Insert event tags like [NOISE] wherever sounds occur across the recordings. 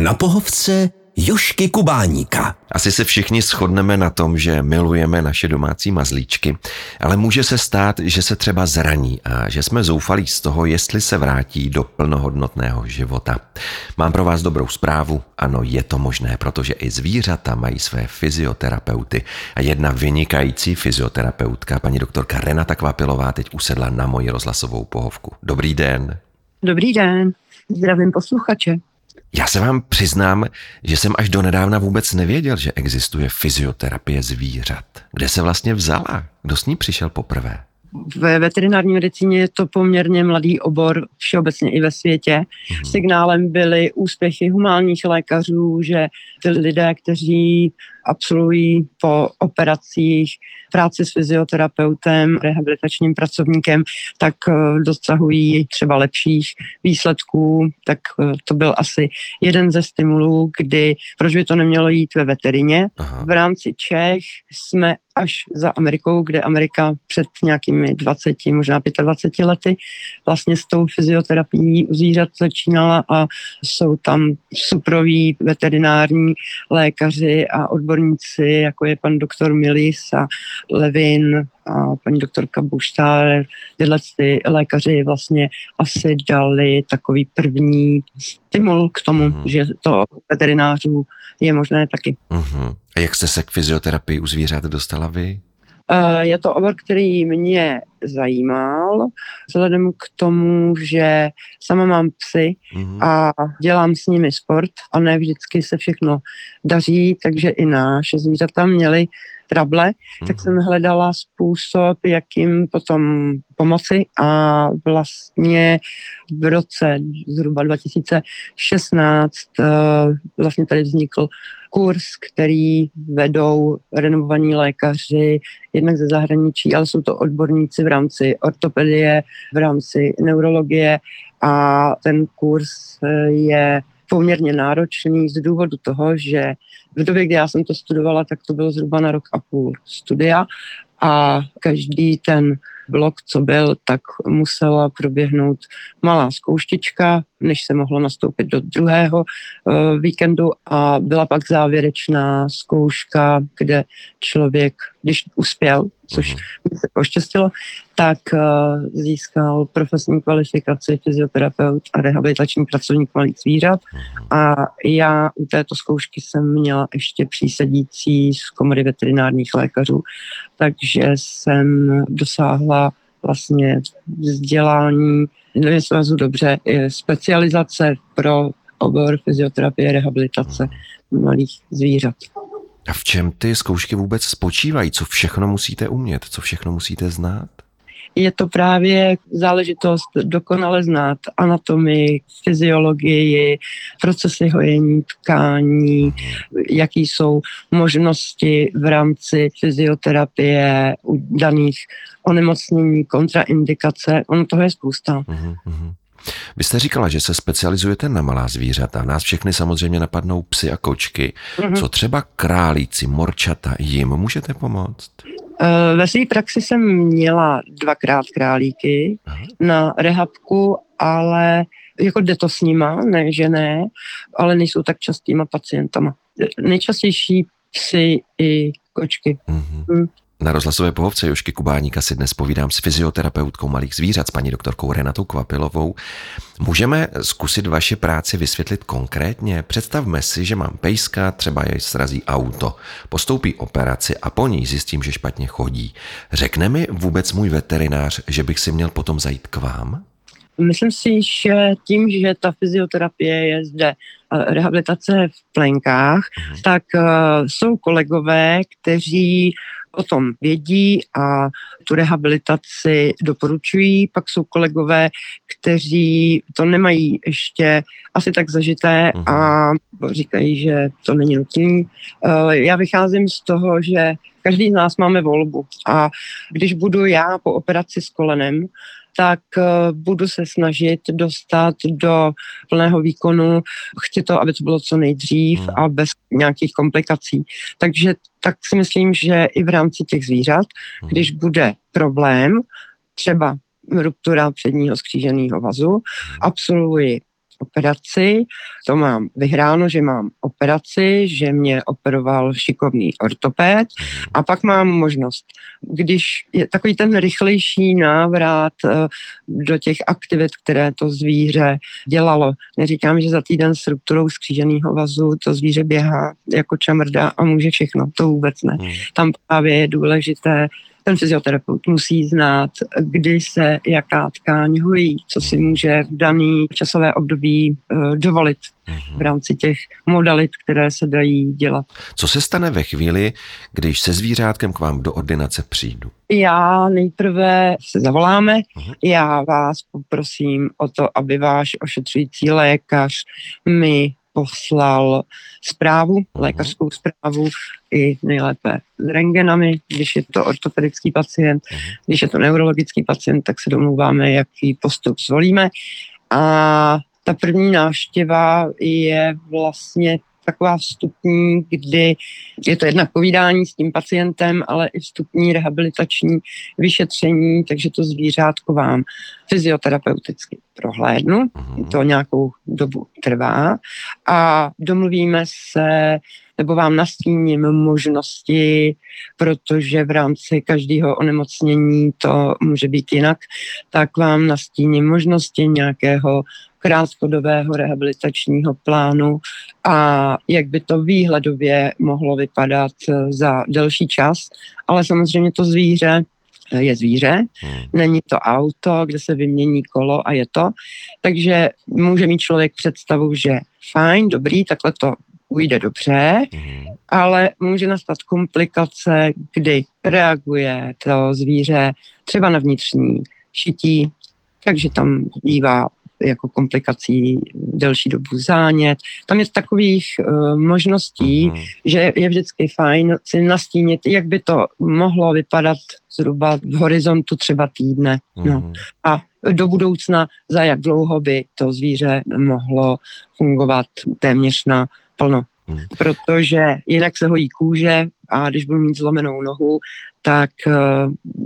Na pohovce Jošky Kubáníka. Asi se všichni shodneme na tom, že milujeme naše domácí mazlíčky, ale může se stát, že se třeba zraní a že jsme zoufalí z toho, jestli se vrátí do plnohodnotného života. Mám pro vás dobrou zprávu. Ano, je to možné, protože i zvířata mají své fyzioterapeuty. A jedna vynikající fyzioterapeutka, paní doktorka Renata Kvapilová, teď usedla na moji rozhlasovou pohovku. Dobrý den. Dobrý den. Zdravím posluchače. Já se vám přiznám, že jsem až do nedávna vůbec nevěděl, že existuje fyzioterapie zvířat. Kde se vlastně vzala? Kdo s ní přišel poprvé? Ve veterinární medicíně je to poměrně mladý obor všeobecně i ve světě. Mm. Signálem byly úspěchy humánních lékařů, že ty lidé, kteří absolvují po operacích práci s fyzioterapeutem, rehabilitačním pracovníkem, tak eh, dosahují třeba lepších výsledků, tak eh, to byl asi jeden ze stimulů, kdy proč by to nemělo jít ve veterině. Aha. V rámci Čech jsme až za Amerikou, kde Amerika před nějakými 20, možná 25 lety vlastně s tou fyzioterapií u zvířat začínala a jsou tam suproví veterinární lékaři a odborníci, jako je pan doktor Milis a Levin a paní doktorka Buštár. Tyhle ty lékaři vlastně asi dali takový první stimul k tomu, uh-huh. že to veterinářů je možné taky. Uh-huh. A jak jste se k fyzioterapii u zvířat dostala vy? Eh, je to obor, který mě zajímal, vzhledem k tomu, že sama mám psy mm-hmm. a dělám s nimi sport a ne vždycky se všechno daří, takže i naše zvířata měly trable, mm-hmm. tak jsem hledala způsob, jak jim potom pomoci a vlastně v roce zhruba 2016 uh, eh, vlastně tady vznikl kurz, který vedou renovovaní lékaři jednak ze zahraničí, ale jsou to odborníci v rámci ortopedie, v rámci neurologie a ten kurz eh, je poměrně náročný z důvodu toho, že v době, kdy já jsem to studovala, tak to bylo zhruba na rok a půl studia a každý ten blok, co byl, tak musela proběhnout malá zkouštička, než se mohlo nastoupit do druhého uh, víkendu a byla pak závěrečná zkouška, kde člověk, když uspěl, což mhm. mi se poštěstilo, tak uh, získal profesní kvalifikaci fyzioterapeut a rehabilitační pracovník malých zvířat mhm. a já u této zkoušky jsem měla ještě přísedící z komory veterinárních lékařů, takže jsem dosáhla vlastně vzdělání, nevím, svazu dobře, specializace pro obor fyzioterapie, rehabilitace malých zvířat. A v čem ty zkoušky vůbec spočívají? Co všechno musíte umět? Co všechno musíte znát? Je to právě záležitost dokonale znát anatomii, fyziologii, procesy hojení tkání, jaký jsou možnosti v rámci fyzioterapie u daných onemocnění, kontraindikace. Ono toho je spousta. Uh-huh, Vy jste říkala, že se specializujete na malá zvířata. Nás všechny samozřejmě napadnou psy a kočky. Uh-huh. Co třeba králíci, morčata, jim můžete pomoct? Eh, ve své praxi jsem měla dvakrát králíky Aha. na rehabku, ale jako jde to s nima, ne, že ne, ale nejsou tak častýma pacientama. Nejčastější psy i kočky. Mm-hmm. Na rozhlasové pohovce Jošky Kubáníka si dnes povídám s fyzioterapeutkou malých zvířat, s paní doktorkou Renatou Kvapilovou. Můžeme zkusit vaši práci vysvětlit konkrétně? Představme si, že mám pejska, třeba jej srazí auto, postoupí operaci a po ní zjistím, že špatně chodí. Řekne mi vůbec můj veterinář, že bych si měl potom zajít k vám? Myslím si, že tím, že ta fyzioterapie je zde rehabilitace v plenkách, mhm. tak uh, jsou kolegové, kteří o tom vědí a tu rehabilitaci doporučují. Pak jsou kolegové, kteří to nemají ještě asi tak zažité a mhm. říkají, že to není nutné. Eh, já vycházím z toho, že každý z nás máme volbu a když budu já po operaci s kolenem, tak eh, budu se snažit dostat do plného výkonu. Chci to, aby to bylo co nejdřív hmm. a bez nějakých komplikací. Takže tak si myslím, že i v rámci těch zvířat, hmm. když bude problém, třeba ruptura předního skříženého vazu, hmm. absolvuji operaci. To mám vyhráno, že mám operaci, že mě operoval šikovný ortoped a pak mám možnost, když je takový ten rychlejší návrat eh, do těch aktivit, které to zvíře dělalo. Neříkám, že za týden s rupturou skříženého vazu to zvíře běhá jako čamrda a může všechno, to vůbec ne. Hmm. Tam právě je důležité ten fyzioterapeut musí znát, kdy se jaká tkáň hojí, co si může v daný časové období uh, dovolit mhm. v rámci těch modalit, které se dají dělat. Co se stane ve chvíli, když se zvířátkem k vám do ordinace přijdu? Já nejprve se zavoláme, uh-huh. já vás poprosím o to, aby váš ošetřující lékař mi poslal zprávu, lékařskou zprávu i nejlépe s rengenami, když je to ortopedický pacient, uh-huh. když je to neurologický pacient, tak se domluváme, jaký postup zvolíme. A ta první návštěva je vlastně taková vstupní, kdy je to jednak povídání s tím pacientem, ale i vstupní rehabilitační vyšetření, takže to zvířátko vám fyzioterapeuticky prohlédnu, uh-huh. to nějakou dobu trvá a domluvíme se nebo vám nastíním možnosti, protože v rámci každého onemocnění to může být jinak, tak vám nastíním možnosti nějakého krátkodobého rehabilitačního plánu a jak by to výhledově mohlo vypadat za delší čas. Ale samozřejmě to zvíře je zvíře, hmm. není to auto, kde se vymění kolo a je to. Takže může mít člověk představu, že fajn, dobrý, takhle to ujde dobře, hmm. ale může nastat komplikace, kdy reaguje to zvíře třeba na vnitřní šití, takže tam bývá jako komplikací delší dobu zánět. Tam je takových uh, možností, mm. že je vždycky fajn si nastínit, jak by to mohlo vypadat zhruba v horizontu třeba týdne. Mm. No. Mhm. A do budoucna, za jak dlouho by to zvíře mohlo fungovat téměř na plno. Mm. Protože jinak se hojí kůže a když budu mít zlomenou nohu, tak uh,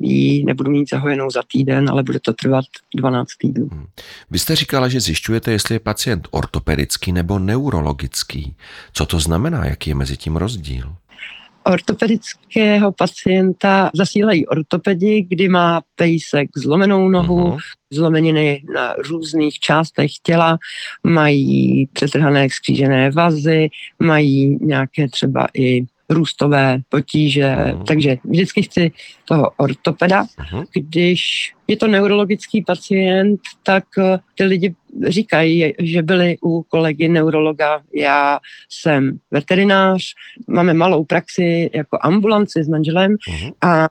ji nebudu mít zahojenou za týden, ale bude to trvat 12 týdnů. Hmm. Vy jste říkala, že zjišťujete, jestli je pacient ortopedický nebo neurologický. Co to znamená? Jaký je mezi tím rozdíl? Ortopedického pacienta zasílají ortopedi, kdy má pejsek zlomenou nohu, uh-huh. zlomeniny na různých částech těla, mají přetrhané skřížené vazy, mají nějaké třeba i růstové potíže, uh-huh. takže vždycky chci toho ortopeda. Uh-huh. Když je to neurologický pacient, tak eh, ty lidi říkají, že byli u kolegy neurologa. Já jsem veterinář, máme malou praxi jako ambulanci s manželem uh-huh. a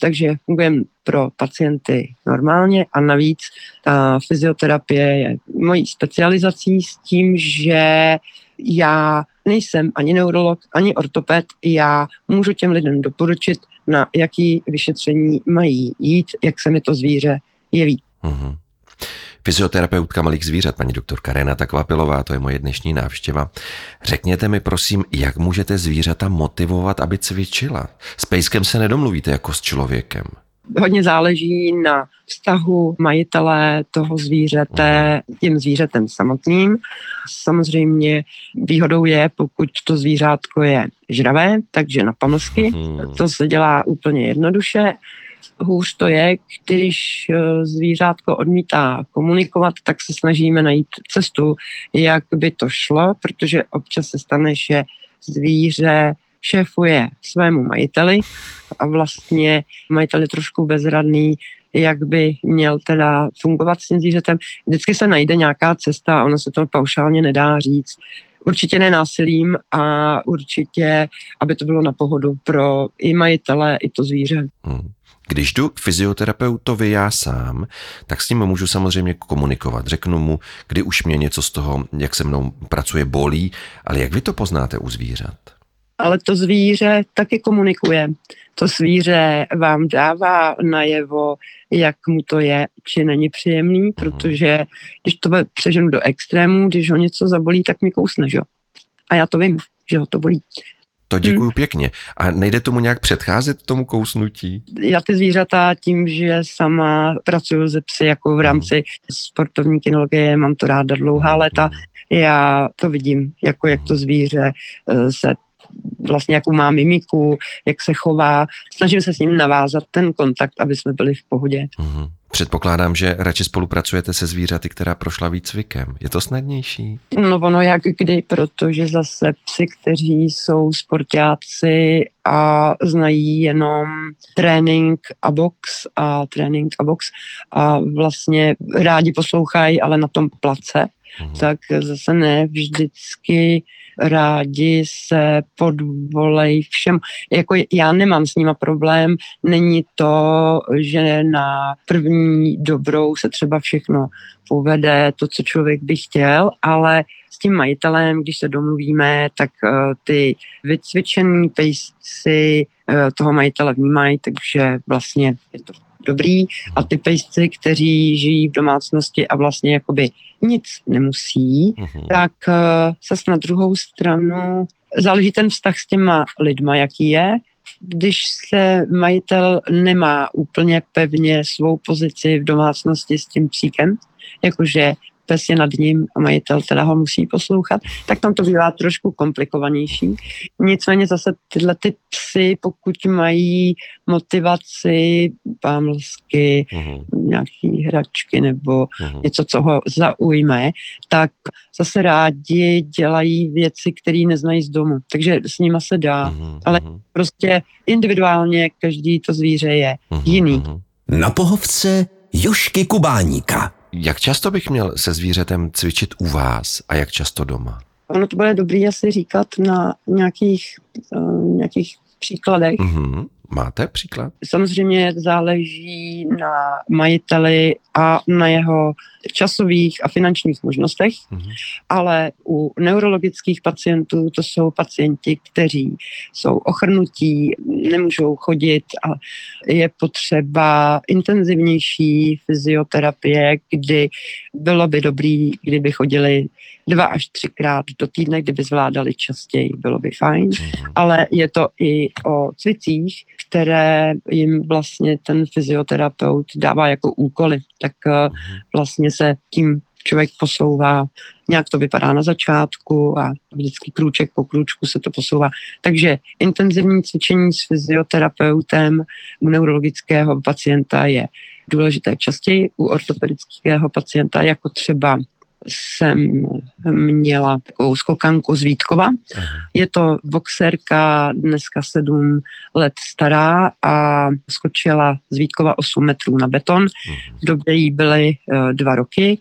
takže fungujeme pro pacienty normálně a navíc ta fyzioterapie je mojí specializací s tím, že já nejsem ani neurolog, ani ortoped, já můžu těm lidem doporučit, na jaký vyšetření mají jít, jak se mi to zvíře jeví. Mm-hmm. Fyzioterapeutka malých zvířat, paní doktorka Renata Kvapilová, to je moje dnešní návštěva. Řekněte mi prosím, jak můžete zvířata motivovat, aby cvičila? S pejskem se nedomluvíte jako s člověkem. Hodně záleží na vztahu majitele toho zvířete tím zvířetem samotným. Samozřejmě výhodou je, pokud to zvířátko je žravé, takže na panosky. Mhm. To se dělá úplně jednoduše. Hůř to je, když eh, zvířátko odmítá komunikovat, tak se snažíme najít cestu, jak by to šlo, protože občas se stane, že zvíře šéfuje svému majiteli a vlastně majitel je trošku bezradný, jak by měl teda fungovat s tím zvířetem. Vždycky se najde nějaká cesta ono se to paušálně nedá říct. Určitě ne násilím a určitě, aby to bylo na pohodu pro i majitele, i to zvíře. Hmm. Když jdu k fyzioterapeutovi já sám, tak s ním můžu samozřejmě komunikovat. Řeknu mu, kdy už mě něco z toho, jak se mnou pracuje, bolí, ale jak vy to poznáte u zvířat? ale to zvíře taky komunikuje. To zvíře vám dává najevo, jak mu to je, či není příjemný, mhm. protože když to přeženu do extrému, když ho něco zabolí, tak mi kousne, že? A já to vím, že ho to bolí. To děkuju hmm. pěkně. A nejde tomu nějak předcházet tomu kousnutí? Já ty zvířata tím, že sama pracuji ze psy jako v rámci hmm. sportovní kinologie, mám to ráda dlouhá hmm. léta, já to vidím, jako jak to zvíře eh, se vlastně jakou má mimiku, jak se chová. Snažím se s ním navázat ten kontakt, aby jsme byli v pohodě. Mm-hmm. Předpokládám, že radši spolupracujete se zvířaty, která prošla výcvikem. Je to snadnější? No ono jak kdy, protože zase psi, kteří jsou sportáci a znají jenom trénink a box a trénink a box a vlastně rádi poslouchají, ale na tom place, hmm. tak zase ne vždycky rádi se podvolej všem. Jako já nemám s nima problém, není to, že na první dobrou se třeba všechno povede, to, co člověk by chtěl, ale s tím majitelem, když se domluvíme, tak uh, ty vycvičený pejsci uh, toho majitele vnímají, takže vlastně je to dobrý a ty pejsci, kteří žijí v domácnosti a vlastně jakoby nic nemusí, uh-huh. tak uh, se na druhou stranu záleží ten vztah s těma lidma, jaký je. Když se majitel nemá úplně pevně svou pozici v domácnosti s tím psíkem, jakože pes je nad ním a majitel teda ho musí poslouchat, tak tam to bývá trošku komplikovanější. Nicméně zase tyhle ty psy, pokud mají motivaci, pámlsky, uh-huh. nějaký hračky nebo uh-huh. něco, co ho zaujme, tak zase rádi dělají věci, které neznají z domu. Takže s nima se dá. Uh-huh. Ale prostě individuálně každý to zvíře je uh-huh. jiný. Na pohovce Jošky Kubáníka. Jak často bych měl se zvířetem cvičit u vás a jak často doma? Ono to bude dobrý asi říkat na nějakých, uh, nějakých příkladech. Mm-hmm. Máte příklad? Samozřejmě záleží na majiteli a na jeho časových a finančních možnostech, mm-hmm. ale u neurologických pacientů to jsou pacienti, kteří jsou ochrnutí, nemůžou chodit a je potřeba intenzivnější fyzioterapie, kdy bylo by dobrý, kdyby chodili dva až třikrát do týdne, kdyby zvládali častěji, bylo by fajn, mm-hmm. ale je to i o cvicích, které jim vlastně ten fyzioterapeut dává jako úkoly, tak mm-hmm. vlastně se tím člověk posouvá, nějak to vypadá na začátku a vždycky krůček po krůčku se to posouvá. Takže intenzivní cvičení s fyzioterapeutem u neurologického pacienta je důležité častěji, u ortopedického pacienta jako třeba jsem měla takovou skokanku z Vítkova. Je to boxerka, dneska sedm let stará a skočila z Vítkova 8 metrů na beton. Mhm. V době jí byly uh, dva roky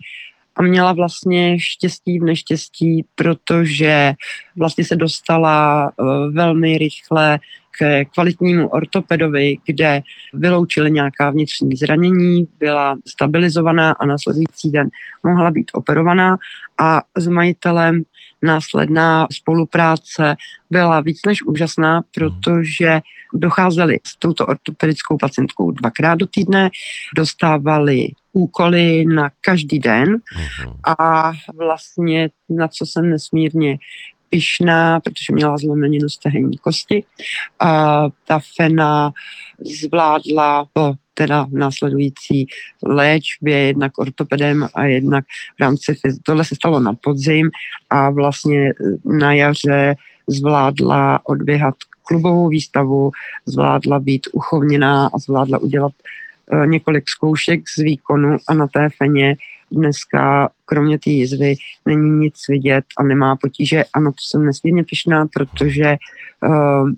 a měla vlastně štěstí v neštěstí, protože vlastně se dostala uh, velmi rychle k kvalitnímu ortopedovi, kde vyloučili nějaká vnitřní zranění, byla stabilizovaná a následující den mohla být operovaná a s majitelem následná spolupráce byla víc než úžasná, protože docházeli s touto ortopedickou pacientkou dvakrát do týdne, dostávali úkoly na každý den mhm. a vlastně na co jsem nesmírně pyšná, protože měla zlomeninu stehenní kosti. A ta fena zvládla po teda následující léčbě, jednak ortopedem a jednak v rámci tohle se stalo na podzim a vlastně na jaře zvládla odběhat klubovou výstavu, zvládla být uchovněná a zvládla udělat uh, několik zkoušek z výkonu a na té feně dneska kromě té jizvy není nic vidět a nemá potíže. Ano, to jsem nesmírně pišná, protože uh,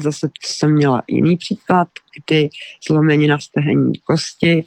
zase jsem měla jiný příklad, kdy zlomenina stehenní kosti,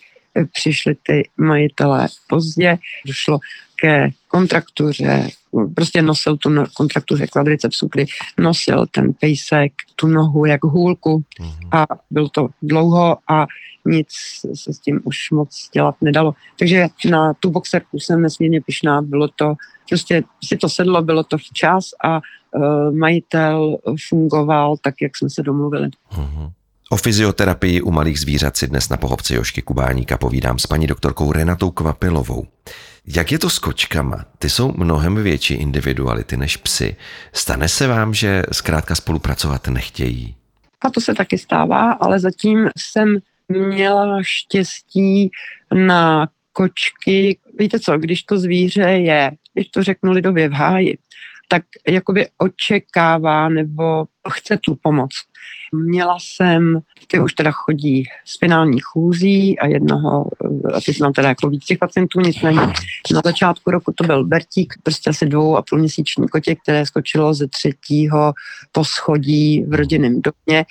přišli ty majitelé pozdě, došlo ke kontraktuře, prostě nosil tu no, kontraktuře kvadricepsu, kdy nosil ten pejsek, tu nohu jak hůlku mhm. a byl to dlouho a nic se s tím už moc dělat nedalo. Takže na tu boxerku jsem nesmírně pišná, bylo to, prostě si to sedlo, bylo to včas a uh, majitel fungoval tak, jak jsme se domluvili. Uh-huh. O fyzioterapii u malých zvířat si dnes na pohovce Jošky Kubáníka povídám s paní doktorkou Renatou Kvapilovou. Jak je to s kočkama? Ty jsou mnohem větší individuality než psy. Stane se vám, že zkrátka spolupracovat nechtějí? A to se taky stává, ale zatím jsem měla štěstí na kočky. Víte co, když to zvíře je, když to řeknu lidově v háji, tak jakoby očekává nebo chce tu pomoc. Měla jsem, ty už teda chodí spinální chůzí a jednoho, a teď mám teda jako víc těch pacientů, nicméně na začátku roku to byl Bertík, prostě asi dvou a půl měsíční kotě, které skočilo ze třetího poschodí v rodinném domě,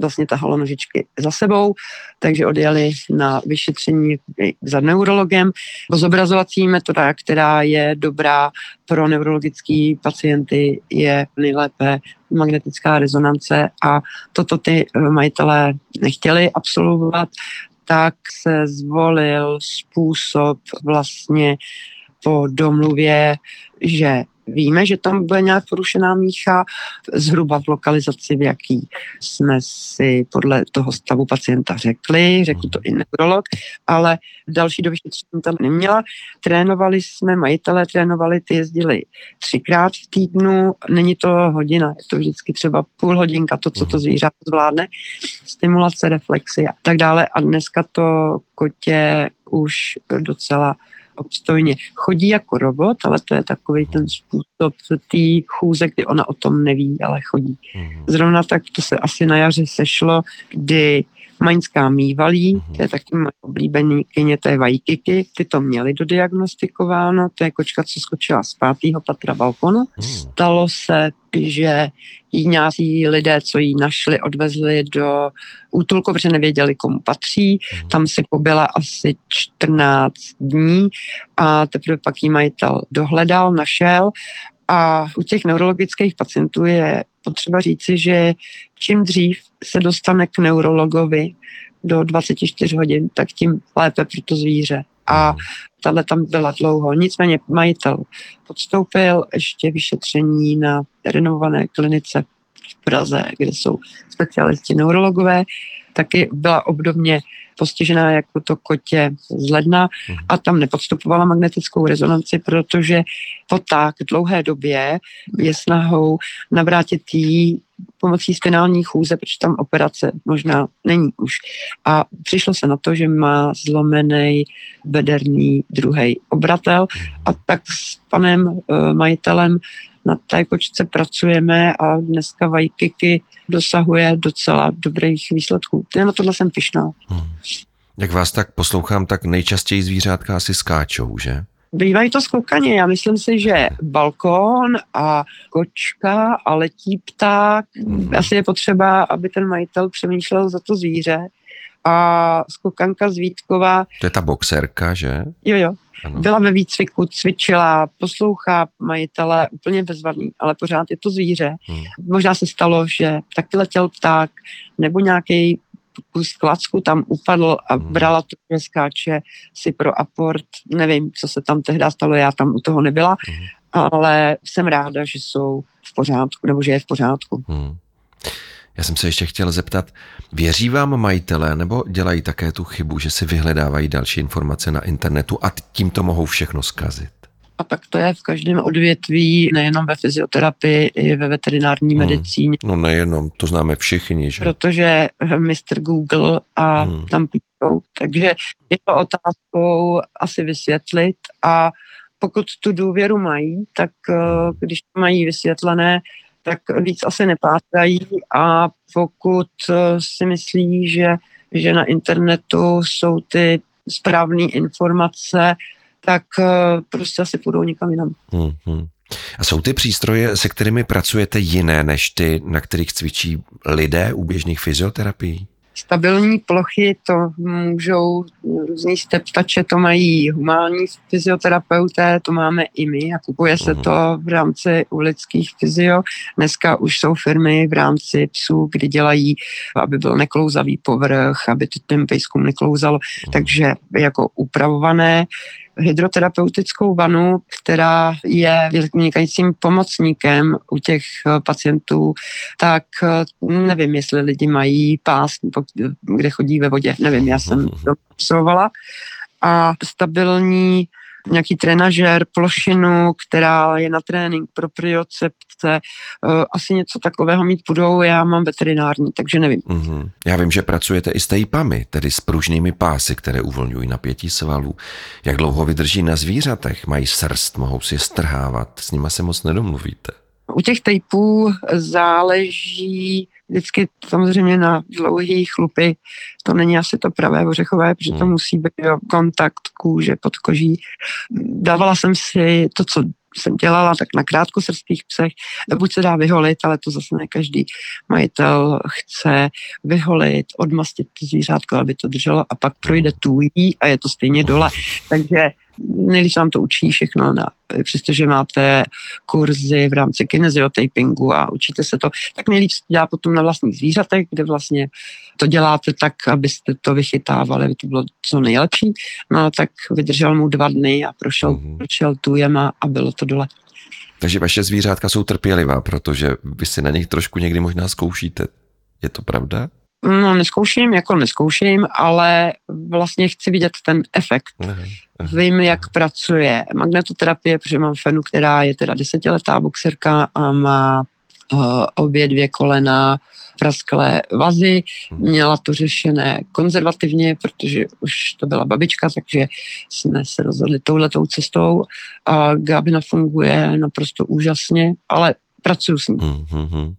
vlastně tahalo nožičky za sebou, takže odjeli na vyšetření za neurologem. Zobrazovací metoda, která je dobrá pro neurologické pacienty, je nejlépe magnetická rezonance a toto ty eh, majitelé nechtěli absolvovat, tak se zvolil způsob vlastně po domluvě, že Víme, že tam bude nějak porušená mícha, zhruba v lokalizaci, v jaký jsme si podle toho stavu pacienta řekli, řekl to i neurolog, ale další do vyšetření tam neměla. Trénovali jsme, majitelé trénovali, ty jezdili třikrát v týdnu, není to hodina, je to vždycky třeba půl hodinka, to, co to zvířat zvládne, stimulace, reflexy a tak dále. A dneska to kotě už docela obstojně. Chodí jako robot, ale to je takový ten způsob té chůze, kdy ona o tom neví, ale chodí. Mhm. Zrovna tak to se asi na jaře sešlo, kdy Maňská mývalí, to je taky moje oblíbený kyně té vajkiky, ty to měli dodiagnostikováno, to je kočka, co skočila z pátého patra balkonu. Hmm. Stalo se, že jí nějací lidé, co ji našli, odvezli do útulku, protože nevěděli, komu patří. Hmm. Tam si pobyla asi 14 dní a teprve pak jí majitel dohledal, našel a u těch neurologických pacientů je potřeba říci, že čím dřív se dostane k neurologovi do 24 hodin, tak tím lépe pro to zvíře. A tahle tam byla dlouho. Nicméně majitel podstoupil ještě vyšetření na renovované klinice v Praze, kde jsou specialisti neurologové. Taky byla obdobně postižená jako to kotě z ledna mhm. a tam nepodstupovala magnetickou rezonanci, protože po tak dlouhé době je snahou navrátit jí pomocí spinální chůze, protože tam operace možná není už. A přišlo se na to, že má zlomený bederný druhý obratel a tak s panem uh, majitelem na té kočce pracujeme a dneska Vajkiky dosahuje docela dobrých výsledků. Já na tohle jsem pišná. Hmm. Jak vás tak poslouchám, tak nejčastěji zvířátka asi skáčou, že? Bývají to skoukaně. Já myslím si, že balkón a kočka a letí pták. Hmm. Asi je potřeba, aby ten majitel přemýšlel za to zvíře. A skokanka Zvítková. To je ta boxerka, že? Jo, jo. Ano. Byla ve výcviku, cvičila, poslouchá majitele, úplně bezvadný, ale pořád je to zvíře. Hmm. Možná se stalo, že taky letěl pták, nebo nějaký kus klacku tam upadl a hmm. brala to, že skáče si pro aport. Nevím, co se tam tehdy stalo, já tam u toho nebyla, hmm. ale jsem ráda, že jsou v pořádku, nebo že je v pořádku. Hmm. Já jsem se ještě chtěl zeptat, věří vám majitelé nebo dělají také tu chybu, že si vyhledávají další informace na internetu a tím to mohou všechno zkazit? A tak to je v každém odvětví, nejenom ve fyzioterapii, i ve veterinární hmm. medicíně. No nejenom, to známe všichni, že? Protože Mr. Google a hmm. tam píšou. Takže je to otázkou asi vysvětlit a pokud tu důvěru mají, tak eh, když to mají vysvětlené, tak víc asi nepátrají a pokud eh, si myslí, že, že na internetu jsou ty správné informace, tak eh, prostě asi půjdou někam jinam. Hmm, hmm. A jsou ty přístroje, se kterými pracujete jiné než ty, na kterých cvičí lidé u běžných fyzioterapií? Stabilní plochy to můžou různý steptače, to mají humánní fyzioterapeuté, to máme i my a kupuje se to v rámci ulických fyzio. Dneska už jsou firmy v rámci psů, kdy dělají, aby byl neklouzavý povrch, aby to tím pejskům neklouzalo, takže jako upravované hydroterapeutickou vanu, která je vynikajícím pomocníkem u těch eh, pacientů, tak eh, nevím, jestli lidi mají pás, kde chodí ve vodě, nevím, já jsem to absolvovala. A stabilní nějaký trenažer, plošinu, která je na trénink pro priocepce, uh, asi něco takového mít budou, já mám veterinární, takže nevím. Mm-hmm. Já vím, že pracujete i s tejpami, tedy s pružnými pásy, které uvolňují napětí svalů. Jak dlouho vydrží na zvířatech? Mají srst, mohou si je strhávat, s nima se moc nedomluvíte. U těch tejpů záleží vždycky samozřejmě na dlouhý chlupy. To není asi to pravé ořechové, protože to hmm. musí být jo, kontakt kůže pod koží. Dávala jsem si to, co jsem dělala, tak na krátkosrstých psech. Buď se dá vyholit, ale to zase ne každý majitel chce vyholit, odmastit to zvířátko, aby to drželo a pak projde tůjí a je to stejně dole. Takže nejlíp vám to učí všechno, na, přestože máte kurzy v rámci kineziotapingu a učíte se to, tak nejlíp se dělá potom na vlastních zvířatech, kde vlastně to děláte tak, abyste to vychytávali, aby to bylo co nejlepší. No tak vydržel mu dva dny a prošel, mm-hmm. prošel tujema a bylo to dole. Takže vaše zvířátka jsou trpělivá, protože vy si na nich trošku někdy možná zkoušíte. Je to pravda? No, neskouším, jako neskouším, ale vlastně chci vidět ten efekt. Aha, aha. Vím, jak pracuje magnetoterapie, protože mám fenu, která je teda desetiletá boxerka a má uh, obě dvě kolena prasklé vazy. Mhm. Měla to řešené konzervativně, protože už to byla babička, takže jsme se rozhodli touhletou cestou a Gabina funguje naprosto úžasně, ale pracuji s ní. Mm-hmm.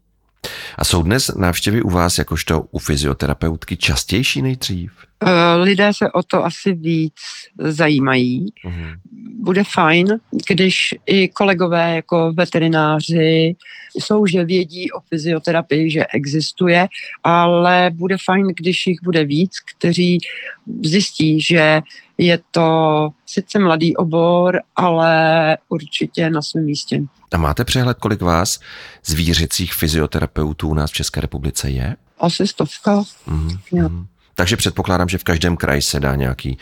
A jsou dnes návštěvy u vás jakožto u fyzioterapeutky častější nejdřív? Eh, lidé se o to asi víc zajímají. Uh-huh. Bude fajn, když i kolegové jako veterináři jsou, že vědí o fyzioterapii, že existuje, ale bude fajn, když jich bude víc, kteří zjistí, že je to sice mladý obor, ale určitě na svém místě. A máte přehled, kolik vás zvířecích fyzioterapeutů u nás v České republice je? Asi stovka. Mm-hmm. Takže předpokládám, že v každém kraji se dá nějaký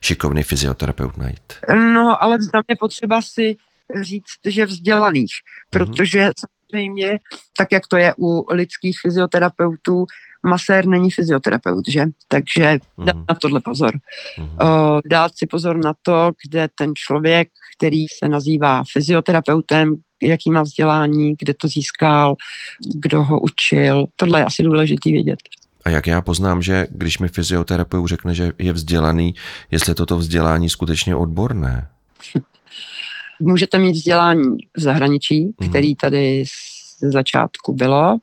šikovný fyzioterapeut najít. No, ale tam je potřeba si říct, že vzdělaných, mhm. protože mm-hmm. samozřejmě, tak jak to je u lidských fyzioterapeutů, masér není fyzioterapeut, že? Takže dát mm-hmm. na tohle pozor. Mm-hmm. dát si pozor na to, kde ten člověk, který se nazývá fyzioterapeutem, jaký má vzdělání, kde to získal, kdo ho učil. Tohle je asi důležité vědět. A jak já poznám, že když mi fyzioterapeut řekne, že je vzdělaný, jestli toto vzdělání skutečně odborné? [LAUGHS] Můžete mít vzdělání v zahraničí, mm. který tady z začátku bylo.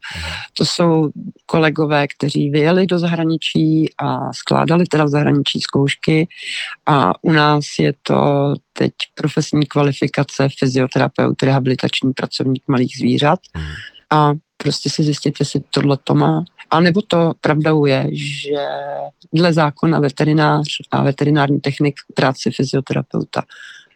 To jsou kolegové, kteří vyjeli do zahraničí a skládali teda v zahraničí zkoušky a u nás je to teď profesní kvalifikace fyzioterapeut, rehabilitační pracovník malých zvířat a prostě si zjistit, jestli tohle to má. A nebo to pravdou je, že dle zákona veterinář a veterinární technik práci fyzioterapeuta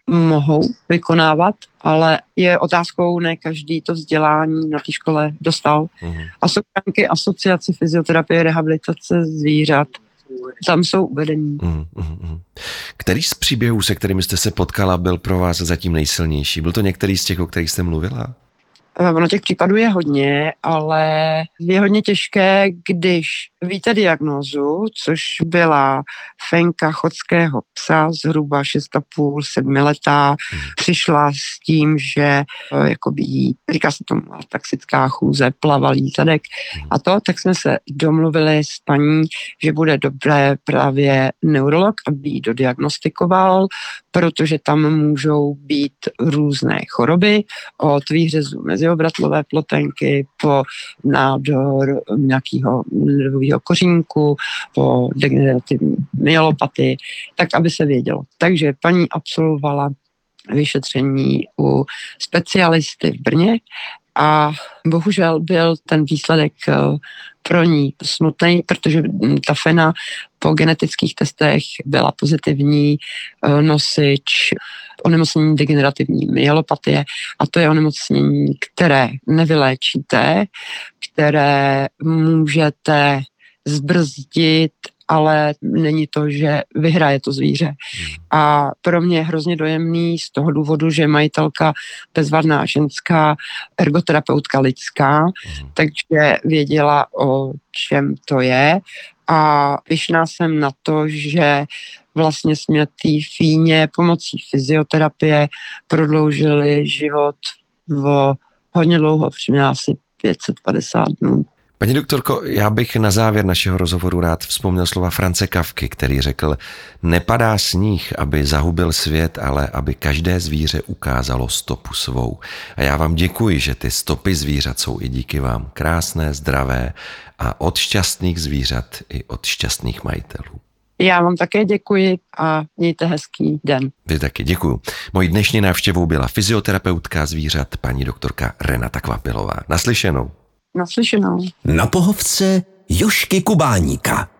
mohou vykonávat, ale je otázkou, ne každý to vzdělání na té škole dostal. Mm-hmm. A jsou asociace fyzioterapie, rehabilitace zvířat, tam jsou uvedení. Mm-hmm. Který z příběhů, se kterými jste se potkala, byl pro vás zatím nejsilnější? Byl to některý z těch, o kterých jste mluvila? Eh, ono těch případů je hodně, ale je hodně těžké, když víte diagnózu, což byla fenka chodského psa, zhruba 6,5-7 letá, hmm. přišla s tím, že eh, jakoby říká se tomu taxická chůze, plavalý zadek hmm. a to, tak jsme se domluvili s paní, že bude dobré právě neurolog, aby ji dodiagnostikoval, protože tam můžou být různé choroby od výřezu meziobratlové plotenky po nádor nějakého nervového kořínku, po degenerativní myelopatii, tak aby se vědělo. Takže paní absolvovala vyšetření u specialisty v Brně a bohužel byl ten výsledek eh, pro ní smutný, protože ta fena po genetických testech byla pozitivní eh, nosič onemocnění degenerativní myelopatie a to je onemocnění, které nevyléčíte, které můžete zbrzdit ale není to, že vyhraje to zvíře. Hmm. A pro mě je hrozně dojemný z toho důvodu, že majitelka bezvadná ženská, ergoterapeutka lidská, hmm. takže věděla, o čem to je a vyšná jsem na to, že vlastně jsme té fíně pomocí fyzioterapie prodloužili život o hodně dlouho, přimě asi 550 dnů. Paní doktorko, já bych na závěr našeho rozhovoru rád vzpomněl slova France Kavky, který řekl, nepadá sníh, aby zahubil svět, ale aby každé zvíře ukázalo stopu svou. A já vám děkuji, že ty stopy zvířat jsou i díky vám krásné, zdravé a od šťastných zvířat i od šťastných majitelů. Já vám také děkuji a mějte hezký den. Vy taky děkuji. Mojí dnešní návštěvou byla fyzioterapeutka zvířat paní doktorka Renata Kvapilová. Naslyšenou. Naslyšenou. Na pohovce Jošky Kubáníka.